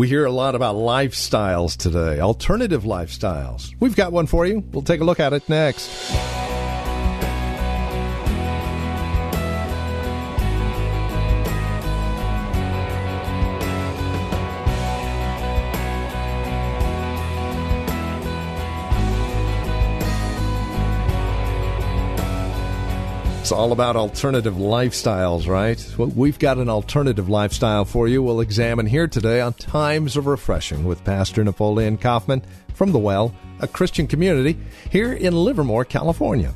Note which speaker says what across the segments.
Speaker 1: We hear a lot about lifestyles today, alternative lifestyles. We've got one for you. We'll take a look at it next. It's all about alternative lifestyles, right? Well, we've got an alternative lifestyle for you. We'll examine here today on Times of Refreshing with Pastor Napoleon Kaufman from The Well, a Christian community here in Livermore, California.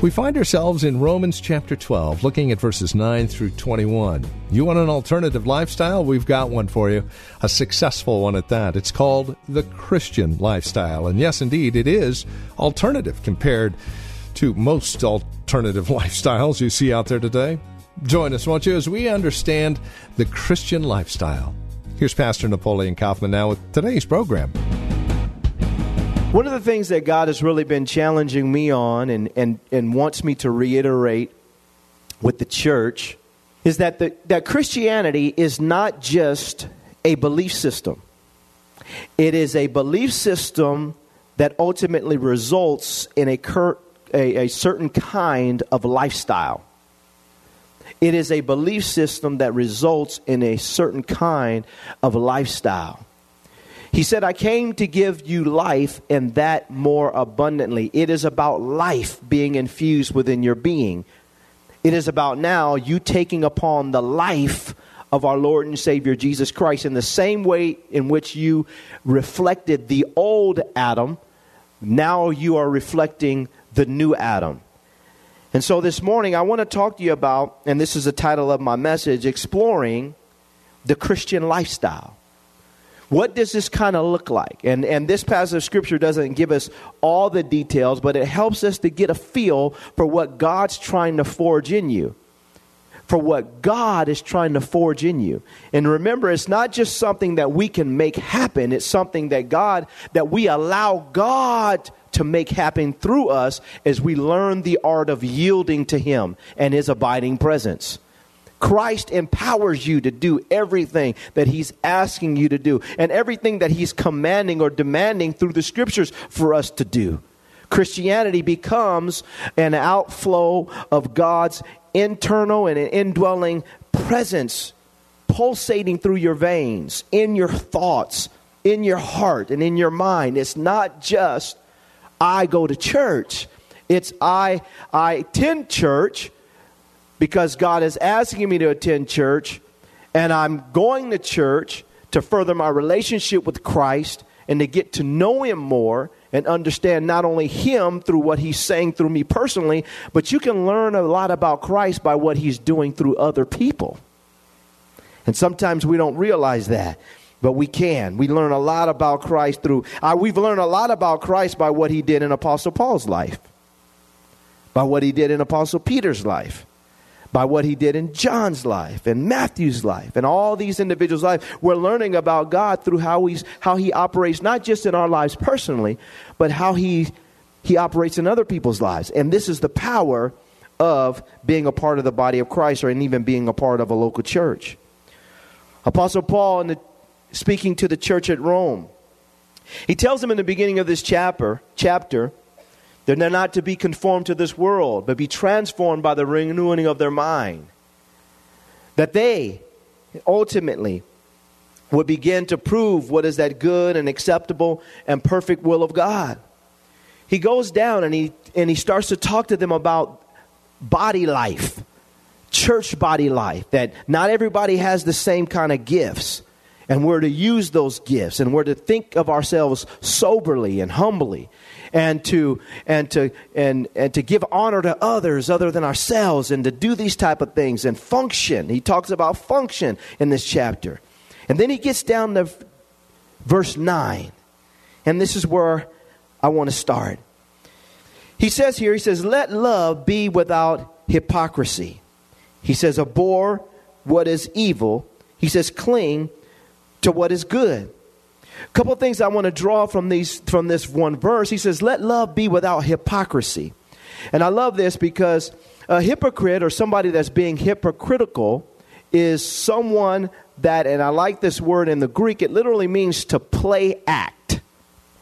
Speaker 1: We find ourselves in Romans chapter 12, looking at verses 9 through 21. You want an alternative lifestyle? We've got one for you, a successful one at that. It's called the Christian lifestyle. And yes, indeed, it is alternative compared to most alternative lifestyles you see out there today. Join us, won't you, as we understand the Christian lifestyle. Here's Pastor Napoleon Kaufman now with today's program.
Speaker 2: One of the things that God has really been challenging me on and, and, and wants me to reiterate with the church is that, the, that Christianity is not just a belief system, it is a belief system that ultimately results in a, cur- a, a certain kind of lifestyle. It is a belief system that results in a certain kind of lifestyle. He said, I came to give you life and that more abundantly. It is about life being infused within your being. It is about now you taking upon the life of our Lord and Savior Jesus Christ in the same way in which you reflected the old Adam. Now you are reflecting the new Adam. And so this morning, I want to talk to you about, and this is the title of my message, exploring the Christian lifestyle. What does this kind of look like? And, and this passage of scripture doesn't give us all the details, but it helps us to get a feel for what God's trying to forge in you. For what God is trying to forge in you. And remember, it's not just something that we can make happen, it's something that God, that we allow God to make happen through us as we learn the art of yielding to Him and His abiding presence. Christ empowers you to do everything that He's asking you to do and everything that He's commanding or demanding through the scriptures for us to do. Christianity becomes an outflow of God's internal and indwelling presence pulsating through your veins, in your thoughts, in your heart, and in your mind. It's not just I go to church. It's I I attend church because God is asking me to attend church and I'm going to church to further my relationship with Christ and to get to know him more and understand not only him through what he's saying through me personally, but you can learn a lot about Christ by what he's doing through other people. And sometimes we don't realize that but we can. We learn a lot about Christ through, uh, we've learned a lot about Christ by what he did in Apostle Paul's life, by what he did in Apostle Peter's life, by what he did in John's life and Matthew's life and all these individuals' life. We're learning about God through how, he's, how he operates, not just in our lives personally, but how he, he operates in other people's lives. And this is the power of being a part of the body of Christ or even being a part of a local church. Apostle Paul in the speaking to the church at Rome. He tells them in the beginning of this chapter, chapter that they're not to be conformed to this world, but be transformed by the renewing of their mind. That they ultimately would begin to prove what is that good and acceptable and perfect will of God. He goes down and he, and he starts to talk to them about body life, church body life, that not everybody has the same kind of gifts and we're to use those gifts and we're to think of ourselves soberly and humbly and to and to and and to give honor to others other than ourselves and to do these type of things and function he talks about function in this chapter And then he gets down to verse 9. And this is where I want to start. He says here, he says, Let love be without hypocrisy. He says, Abhor what is evil. He says, Cling to what is good. A couple of things I want to draw from these from this one verse. He says, "Let love be without hypocrisy." And I love this because a hypocrite or somebody that's being hypocritical is someone that and I like this word in the Greek, it literally means to play act.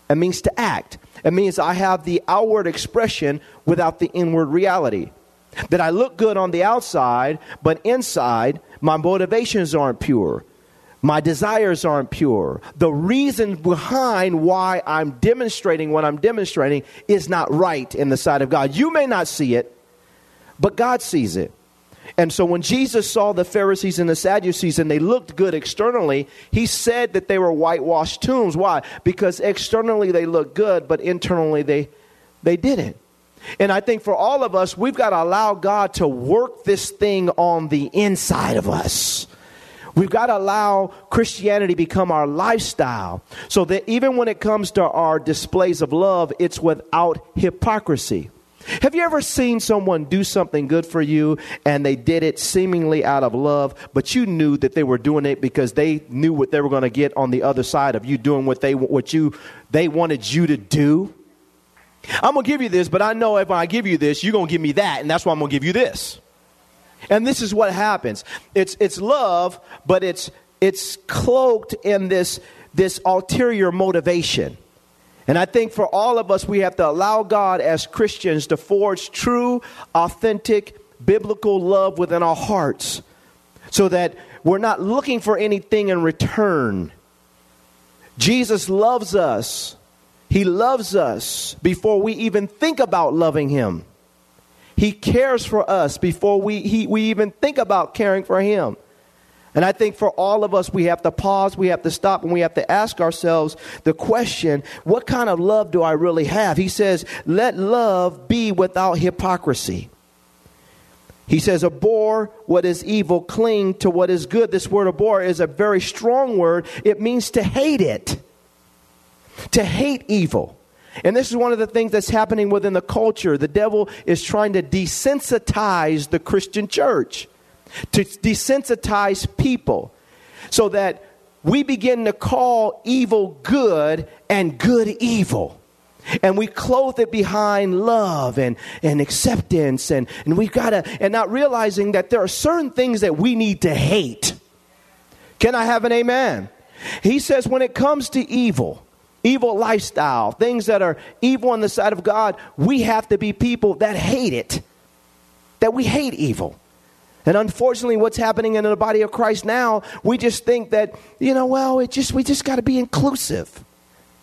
Speaker 2: It means to act. It means I have the outward expression without the inward reality. That I look good on the outside, but inside my motivations aren't pure. My desires aren't pure. The reason behind why I'm demonstrating what I'm demonstrating is not right in the sight of God. You may not see it, but God sees it. And so when Jesus saw the Pharisees and the Sadducees and they looked good externally, he said that they were whitewashed tombs. Why? Because externally they looked good, but internally they, they didn't. And I think for all of us, we've got to allow God to work this thing on the inside of us. We've got to allow Christianity become our lifestyle so that even when it comes to our displays of love, it's without hypocrisy. Have you ever seen someone do something good for you and they did it seemingly out of love, but you knew that they were doing it because they knew what they were going to get on the other side of you doing what they what you they wanted you to do? I'm going to give you this, but I know if I give you this, you're going to give me that, and that's why I'm going to give you this. And this is what happens. It's, it's love, but it's, it's cloaked in this, this ulterior motivation. And I think for all of us, we have to allow God as Christians to forge true, authentic, biblical love within our hearts so that we're not looking for anything in return. Jesus loves us. He loves us before we even think about loving Him. He cares for us before we, he, we even think about caring for Him. And I think for all of us, we have to pause, we have to stop, and we have to ask ourselves the question what kind of love do I really have? He says, let love be without hypocrisy. He says, abhor what is evil, cling to what is good. This word abhor is a very strong word. It means to hate it, to hate evil. And this is one of the things that's happening within the culture. The devil is trying to desensitize the Christian church, to desensitize people, so that we begin to call evil good and good evil. And we clothe it behind love and, and acceptance, and, and we've got to, and not realizing that there are certain things that we need to hate. Can I have an amen? He says, when it comes to evil, evil lifestyle, things that are evil on the side of God, we have to be people that hate it, that we hate evil. And unfortunately, what's happening in the body of Christ now, we just think that, you know, well, it just we just got to be inclusive.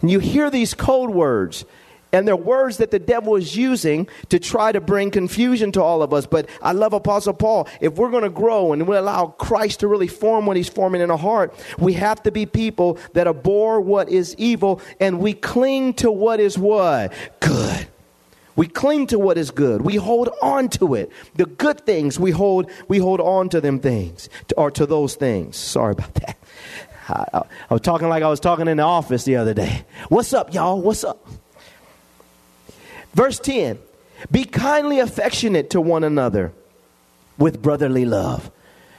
Speaker 2: And you hear these code words and they're words that the devil is using to try to bring confusion to all of us. But I love Apostle Paul. If we're going to grow and we allow Christ to really form what he's forming in our heart, we have to be people that abhor what is evil and we cling to what is what? Good. We cling to what is good. We hold on to it. The good things we hold, we hold on to them things, or to those things. Sorry about that. I, I, I was talking like I was talking in the office the other day. What's up, y'all? What's up? Verse 10 Be kindly affectionate to one another with brotherly love.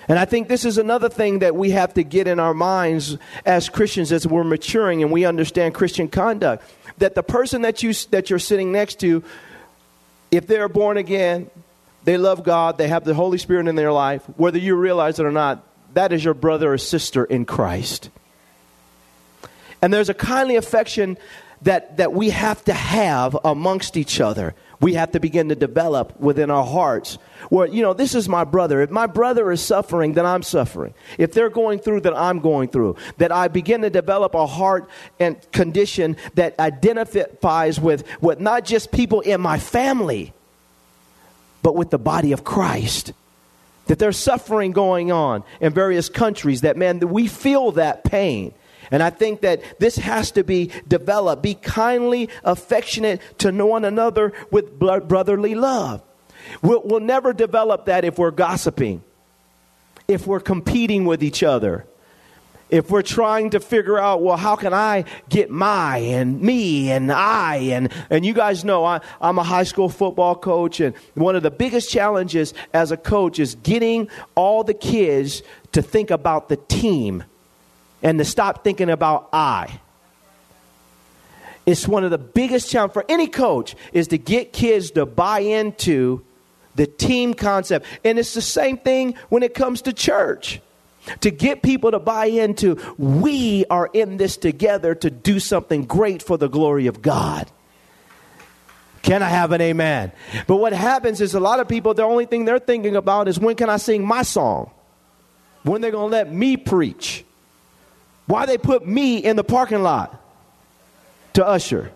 Speaker 2: And I think this is another thing that we have to get in our minds as Christians as we're maturing and we understand Christian conduct. That the person that, you, that you're sitting next to, if they're born again, they love God, they have the Holy Spirit in their life, whether you realize it or not, that is your brother or sister in Christ. And there's a kindly affection that, that we have to have amongst each other. We have to begin to develop within our hearts. Where, you know, this is my brother. If my brother is suffering, then I'm suffering. If they're going through, then I'm going through. That I begin to develop a heart and condition that identifies with, with not just people in my family, but with the body of Christ that there's suffering going on in various countries that man that we feel that pain and I think that this has to be developed. Be kindly affectionate to one another with brotherly love. We'll, we'll never develop that if we're gossiping, if we're competing with each other. if we're trying to figure out, well, how can I get my and me and I and and you guys know I, I'm a high school football coach, and one of the biggest challenges as a coach is getting all the kids to think about the team and to stop thinking about I. It's one of the biggest challenges for any coach is to get kids to buy into the team concept. And it's the same thing when it comes to church to get people to buy into we are in this together to do something great for the glory of God. Can I have an amen? But what happens is a lot of people, the only thing they're thinking about is when can I sing my song? When they're going to let me preach? Why they put me in the parking lot to usher?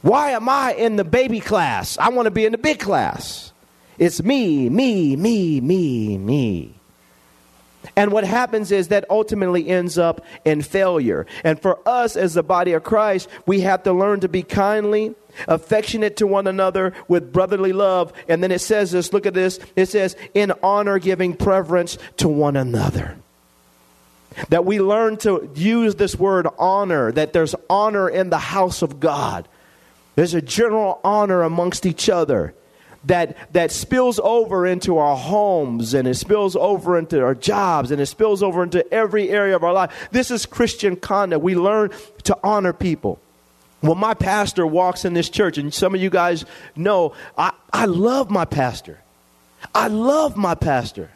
Speaker 2: Why am I in the baby class? I want to be in the big class. It's me, me, me, me, me. And what happens is that ultimately ends up in failure. And for us as the body of Christ, we have to learn to be kindly, affectionate to one another with brotherly love. And then it says this look at this it says, in honor, giving preference to one another. That we learn to use this word honor, that there's honor in the house of God. There's a general honor amongst each other that, that spills over into our homes and it spills over into our jobs and it spills over into every area of our life. This is Christian conduct. We learn to honor people. When my pastor walks in this church, and some of you guys know, I, I love my pastor. I love my pastor.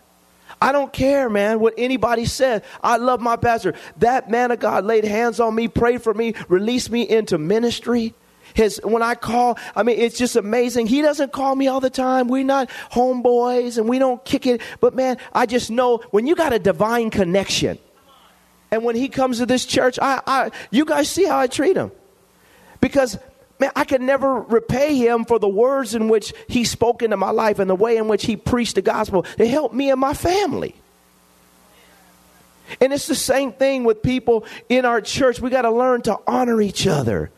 Speaker 2: I don't care, man, what anybody says. I love my pastor. That man of God laid hands on me, prayed for me, released me into ministry. His when I call, I mean, it's just amazing. He doesn't call me all the time. We're not homeboys and we don't kick it. But man, I just know when you got a divine connection, and when he comes to this church, I, I you guys see how I treat him, because man, I could never repay him for the words in which he spoke into my life and the way in which he preached the gospel. to help me and my family. And it's the same thing with people in our church. We got to learn to honor each other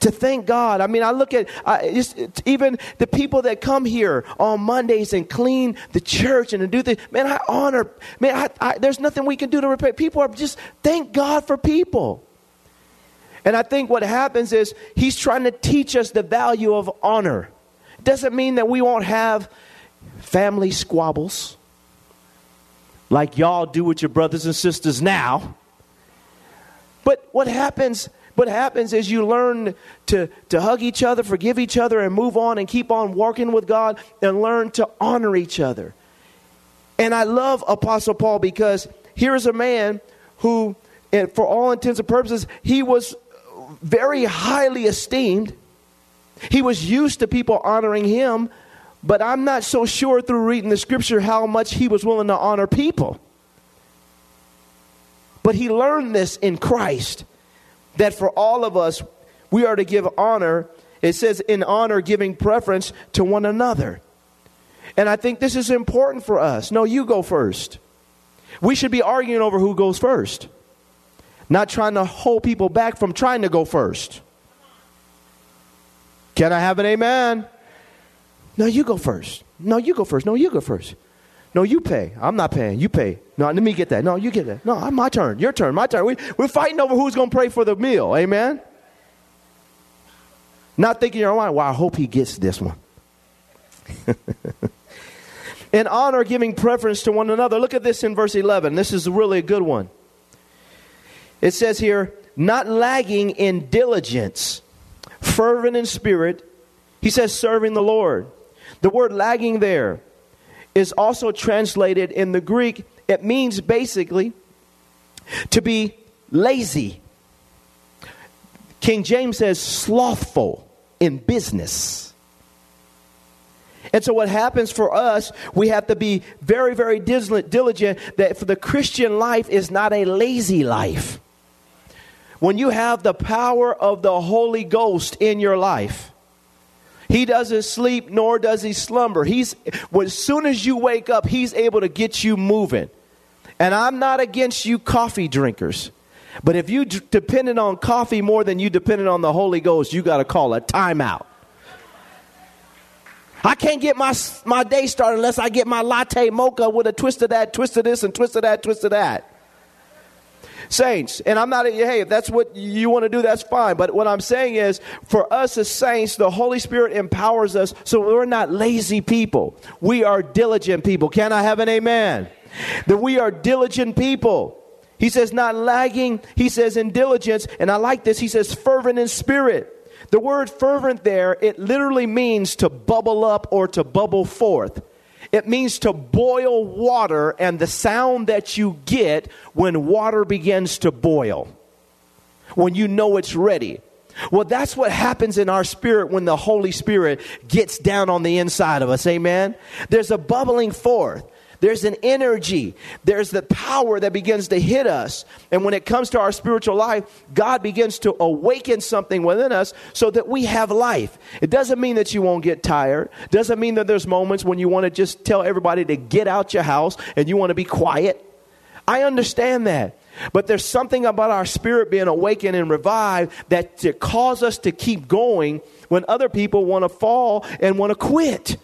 Speaker 2: to thank God. I mean, I look at even the people that come here on Mondays and clean the church and do things. Man, I honor. Man, I, I, there's nothing we can do to repay. People are just thank God for people. And I think what happens is he's trying to teach us the value of honor. Doesn't mean that we won't have family squabbles like y'all do with your brothers and sisters now. But what happens what happens is you learn to, to hug each other, forgive each other, and move on and keep on working with God and learn to honor each other. And I love Apostle Paul because here is a man who, for all intents and purposes, he was very highly esteemed. He was used to people honoring him, but I'm not so sure through reading the scripture how much he was willing to honor people. But he learned this in Christ that for all of us, we are to give honor. It says, in honor, giving preference to one another. And I think this is important for us. No, you go first. We should be arguing over who goes first, not trying to hold people back from trying to go first. Can I have an amen? No, you go first. No, you go first. No, you go first. No, you pay. I'm not paying. You pay. No, let me get that. No, you get that. No, my turn. Your turn. My turn. We, we're fighting over who's going to pray for the meal. Amen? Not thinking in your mind, well, I hope he gets this one. in honor, giving preference to one another. Look at this in verse 11. This is really a good one. It says here, not lagging in diligence, fervent in spirit. He says, serving the Lord. The word lagging there is also translated in the Greek, it means basically to be lazy. King James says slothful in business. And so, what happens for us, we have to be very, very diligent that for the Christian life is not a lazy life. When you have the power of the Holy Ghost in your life, he doesn't sleep nor does he slumber. He's as soon as you wake up, he's able to get you moving. And I'm not against you coffee drinkers. But if you d- dependent on coffee more than you dependent on the Holy Ghost, you got to call a timeout. I can't get my, my day started unless I get my latte mocha with a twist of that, twist of this, and twist of that, twist of that. Saints, and I'm not, hey, if that's what you want to do, that's fine. But what I'm saying is, for us as saints, the Holy Spirit empowers us so we're not lazy people. We are diligent people. Can I have an amen? That we are diligent people. He says, not lagging. He says, in diligence. And I like this. He says, fervent in spirit. The word fervent there, it literally means to bubble up or to bubble forth. It means to boil water and the sound that you get when water begins to boil, when you know it's ready. Well, that's what happens in our spirit when the Holy Spirit gets down on the inside of us. Amen? There's a bubbling forth. There's an energy. There's the power that begins to hit us. And when it comes to our spiritual life, God begins to awaken something within us so that we have life. It doesn't mean that you won't get tired. It doesn't mean that there's moments when you want to just tell everybody to get out your house and you want to be quiet. I understand that. But there's something about our spirit being awakened and revived that to cause us to keep going when other people want to fall and want to quit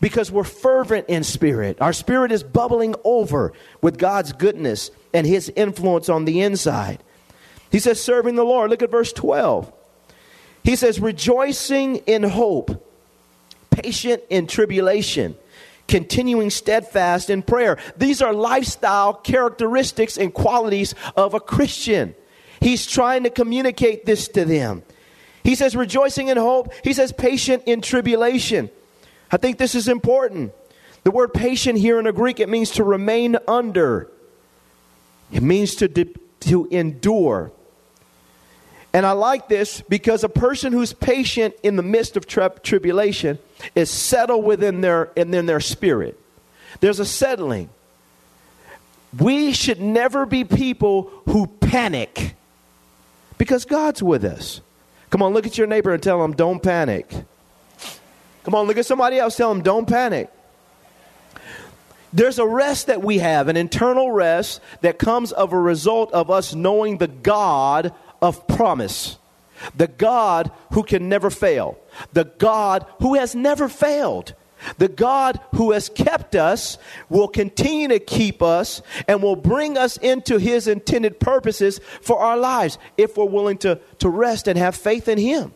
Speaker 2: because we're fervent in spirit. Our spirit is bubbling over with God's goodness and His influence on the inside. He says, serving the Lord. Look at verse 12. He says, rejoicing in hope, patient in tribulation, continuing steadfast in prayer. These are lifestyle characteristics and qualities of a Christian. He's trying to communicate this to them. He says, rejoicing in hope. He says, patient in tribulation. I think this is important. The word patient here in the Greek, it means to remain under, it means to, to endure. And I like this because a person who's patient in the midst of tri- tribulation is settled within their, in their spirit. There's a settling. We should never be people who panic because God's with us. Come on, look at your neighbor and tell them, don't panic. Come on, look at somebody else. Tell them, don't panic. There's a rest that we have, an internal rest that comes of a result of us knowing the God of promise, the God who can never fail, the God who has never failed. The God who has kept us will continue to keep us and will bring us into his intended purposes for our lives if we're willing to, to rest and have faith in him.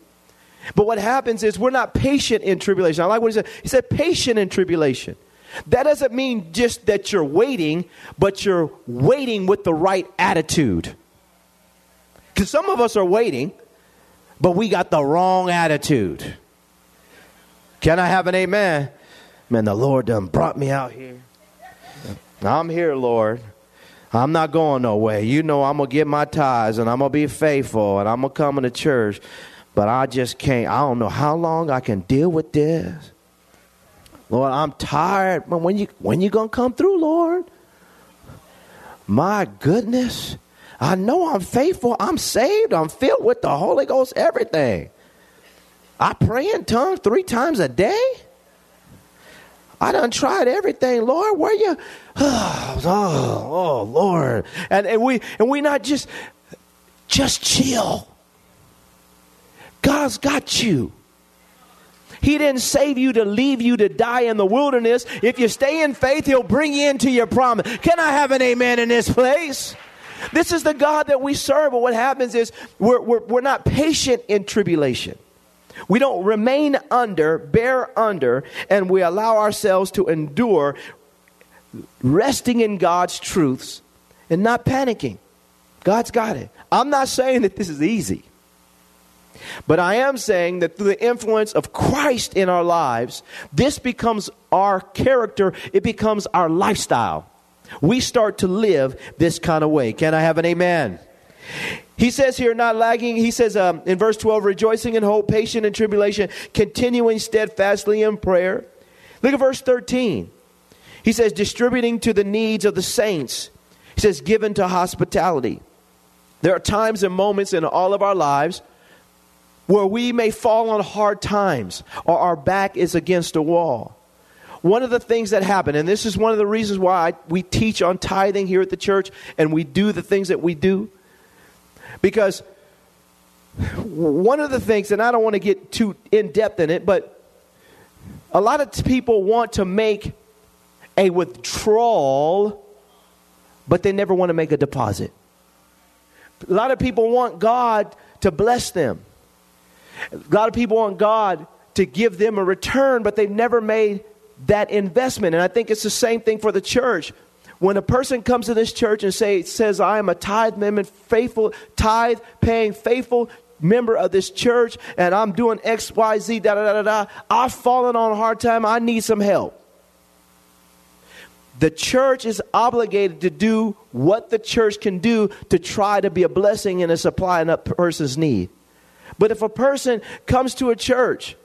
Speaker 2: But what happens is we're not patient in tribulation. I like what he said. He said patient in tribulation. That doesn't mean just that you're waiting, but you're waiting with the right attitude. Because some of us are waiting, but we got the wrong attitude. Can I have an amen? Man, the Lord done brought me out here. I'm here, Lord. I'm not going no way. You know I'm to get my tithes and I'm to be faithful and I'm to come into church. But I just can't. I don't know how long I can deal with this. Lord, I'm tired. When you when you gonna come through, Lord? My goodness. I know I'm faithful. I'm saved. I'm filled with the Holy Ghost, everything. I pray in tongues three times a day. I done tried everything, Lord. Where you? Oh, oh, oh Lord. And, and we and we not just just chill. God's got you. He didn't save you to leave you to die in the wilderness. If you stay in faith, He'll bring you into your promise. Can I have an amen in this place? This is the God that we serve. But what happens is we're, we're, we're not patient in tribulation. We don't remain under, bear under, and we allow ourselves to endure, resting in God's truths and not panicking. God's got it. I'm not saying that this is easy. But I am saying that through the influence of Christ in our lives, this becomes our character, it becomes our lifestyle. We start to live this kind of way. Can I have an amen? He says here, not lagging. He says um, in verse 12, rejoicing in hope, patient in tribulation, continuing steadfastly in prayer. Look at verse 13. He says, distributing to the needs of the saints. He says, given to hospitality. There are times and moments in all of our lives where we may fall on hard times or our back is against a wall. One of the things that happen, and this is one of the reasons why we teach on tithing here at the church and we do the things that we do, because one of the things, and I don't want to get too in depth in it, but a lot of people want to make a withdrawal, but they never want to make a deposit. A lot of people want God to bless them. A lot of people want God to give them a return, but they've never made that investment. And I think it's the same thing for the church. When a person comes to this church and say, says, I am a tithe member, faithful, tithe paying, faithful member of this church, and I'm doing X, Y, Z, da da da da, I've fallen on a hard time, I need some help. The church is obligated to do what the church can do to try to be a blessing and a supplying a person's need. But if a person comes to a church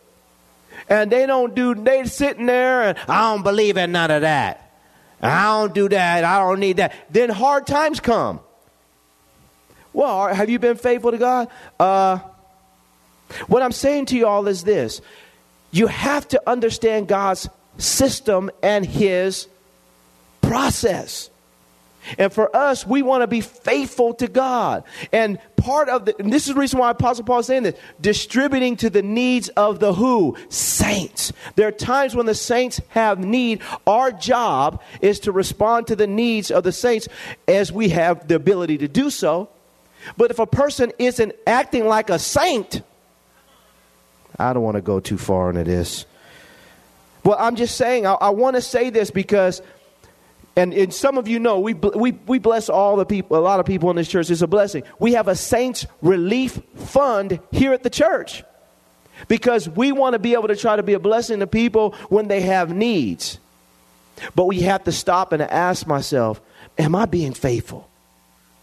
Speaker 2: and they don't do, they sitting there and I don't believe in none of that. I don't do that. I don't need that. Then hard times come. Well, have you been faithful to God? Uh, what I'm saying to you all is this you have to understand God's system and His process. And for us, we want to be faithful to God. And part of the, and this is the reason why Apostle Paul is saying this, distributing to the needs of the who? Saints. There are times when the saints have need. Our job is to respond to the needs of the saints as we have the ability to do so. But if a person isn't acting like a saint, I don't want to go too far into this. Well, I'm just saying, I, I want to say this because and, and some of you know we, we, we bless all the people, a lot of people in this church. It's a blessing. We have a saints relief fund here at the church because we want to be able to try to be a blessing to people when they have needs. But we have to stop and ask myself, am I being faithful?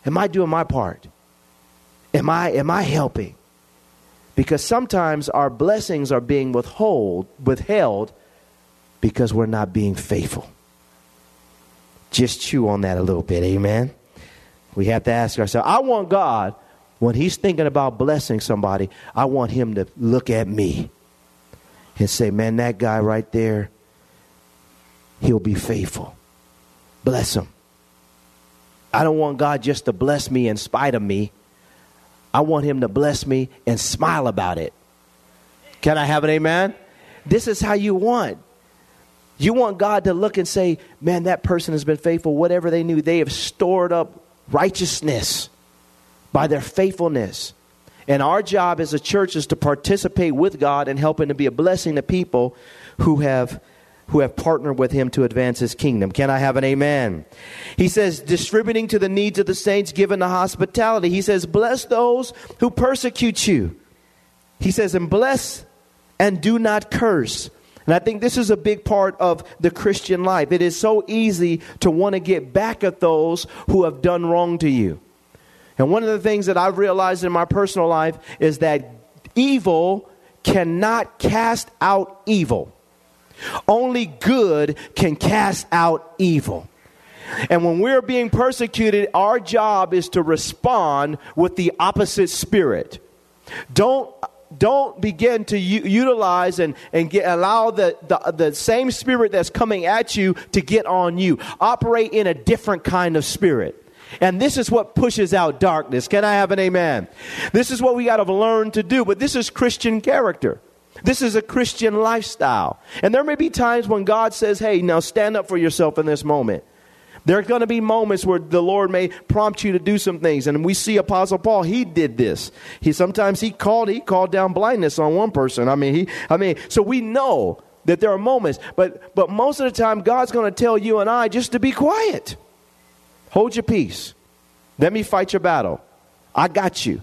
Speaker 2: Am I doing my part? Am I am I helping? Because sometimes our blessings are being withhold, withheld because we're not being faithful. Just chew on that a little bit, amen? We have to ask ourselves I want God, when He's thinking about blessing somebody, I want Him to look at me and say, man, that guy right there, he'll be faithful. Bless him. I don't want God just to bless me in spite of me. I want Him to bless me and smile about it. Can I have an amen? This is how you want. You want God to look and say, man, that person has been faithful. Whatever they knew, they have stored up righteousness by their faithfulness. And our job as a church is to participate with God and helping to be a blessing to people who have who have partnered with him to advance his kingdom. Can I have an amen? He says, distributing to the needs of the saints, given the hospitality. He says, bless those who persecute you. He says, and bless and do not curse. And I think this is a big part of the Christian life. It is so easy to want to get back at those who have done wrong to you. And one of the things that I've realized in my personal life is that evil cannot cast out evil. Only good can cast out evil. And when we're being persecuted, our job is to respond with the opposite spirit. Don't don't begin to u- utilize and, and get, allow the, the, the same spirit that's coming at you to get on you. Operate in a different kind of spirit. And this is what pushes out darkness. Can I have an amen? This is what we got to learn to do. But this is Christian character. This is a Christian lifestyle. And there may be times when God says, hey, now stand up for yourself in this moment. There are going to be moments where the Lord may prompt you to do some things. And we see Apostle Paul, he did this. He sometimes he called, he called down blindness on one person. I mean, he I mean, so we know that there are moments, but but most of the time God's going to tell you and I just to be quiet. Hold your peace. Let me fight your battle. I got you.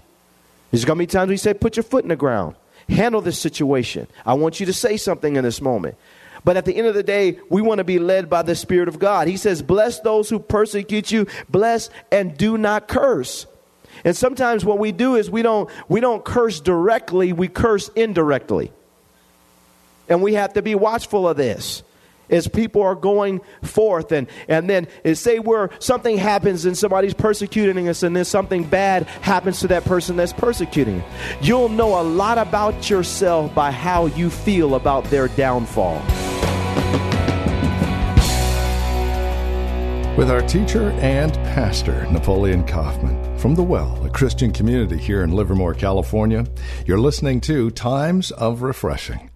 Speaker 2: There's going to be times we say, put your foot in the ground. Handle this situation. I want you to say something in this moment. But at the end of the day, we want to be led by the Spirit of God. He says, Bless those who persecute you, bless and do not curse. And sometimes what we do is we don't, we don't curse directly, we curse indirectly. And we have to be watchful of this as people are going forth and, and then eh, say where something happens and somebody's persecuting us and then something bad happens to that person that's persecuting you. You'll know a lot about yourself by how you feel about their downfall.
Speaker 1: With our teacher and pastor, Napoleon Kaufman, from The Well, a Christian community here in Livermore, California, you're listening to Times of Refreshing.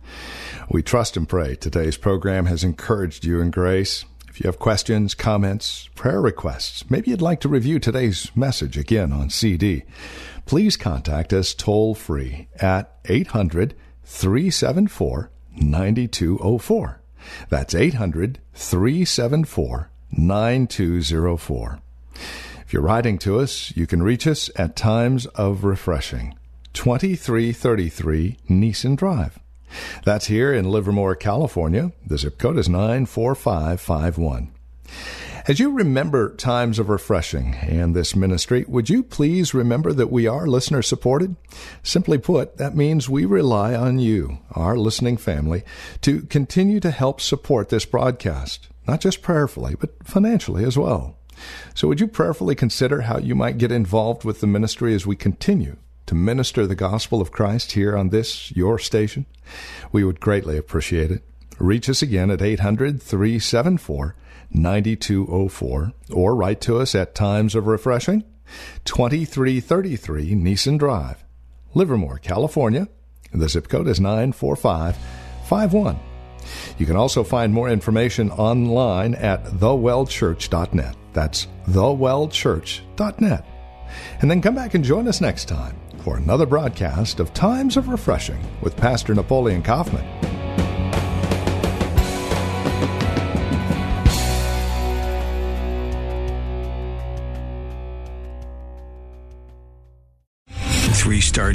Speaker 1: We trust and pray today's program has encouraged you in grace. If you have questions, comments, prayer requests, maybe you'd like to review today's message again on CD, please contact us toll free at 800 374 9204. That's 800 374 9204. If you're writing to us, you can reach us at Times of Refreshing, 2333 Nissen Drive. That's here in Livermore, California. The zip code is 94551. As you remember times of refreshing and this ministry, would you please remember that we are listener supported? Simply put, that means we rely on you, our listening family, to continue to help support this broadcast, not just prayerfully, but financially as well. So would you prayerfully consider how you might get involved with the ministry as we continue to minister the gospel of Christ here on this, your station? We would greatly appreciate it. Reach us again at 800 374 9204 or write to us at Times of Refreshing, 2333 Nissen Drive, Livermore, California. The zip code is 94551. You can also find more information online at thewellchurch.net. That's thewellchurch.net. And then come back and join us next time for another broadcast of Times of Refreshing with Pastor Napoleon Kaufman.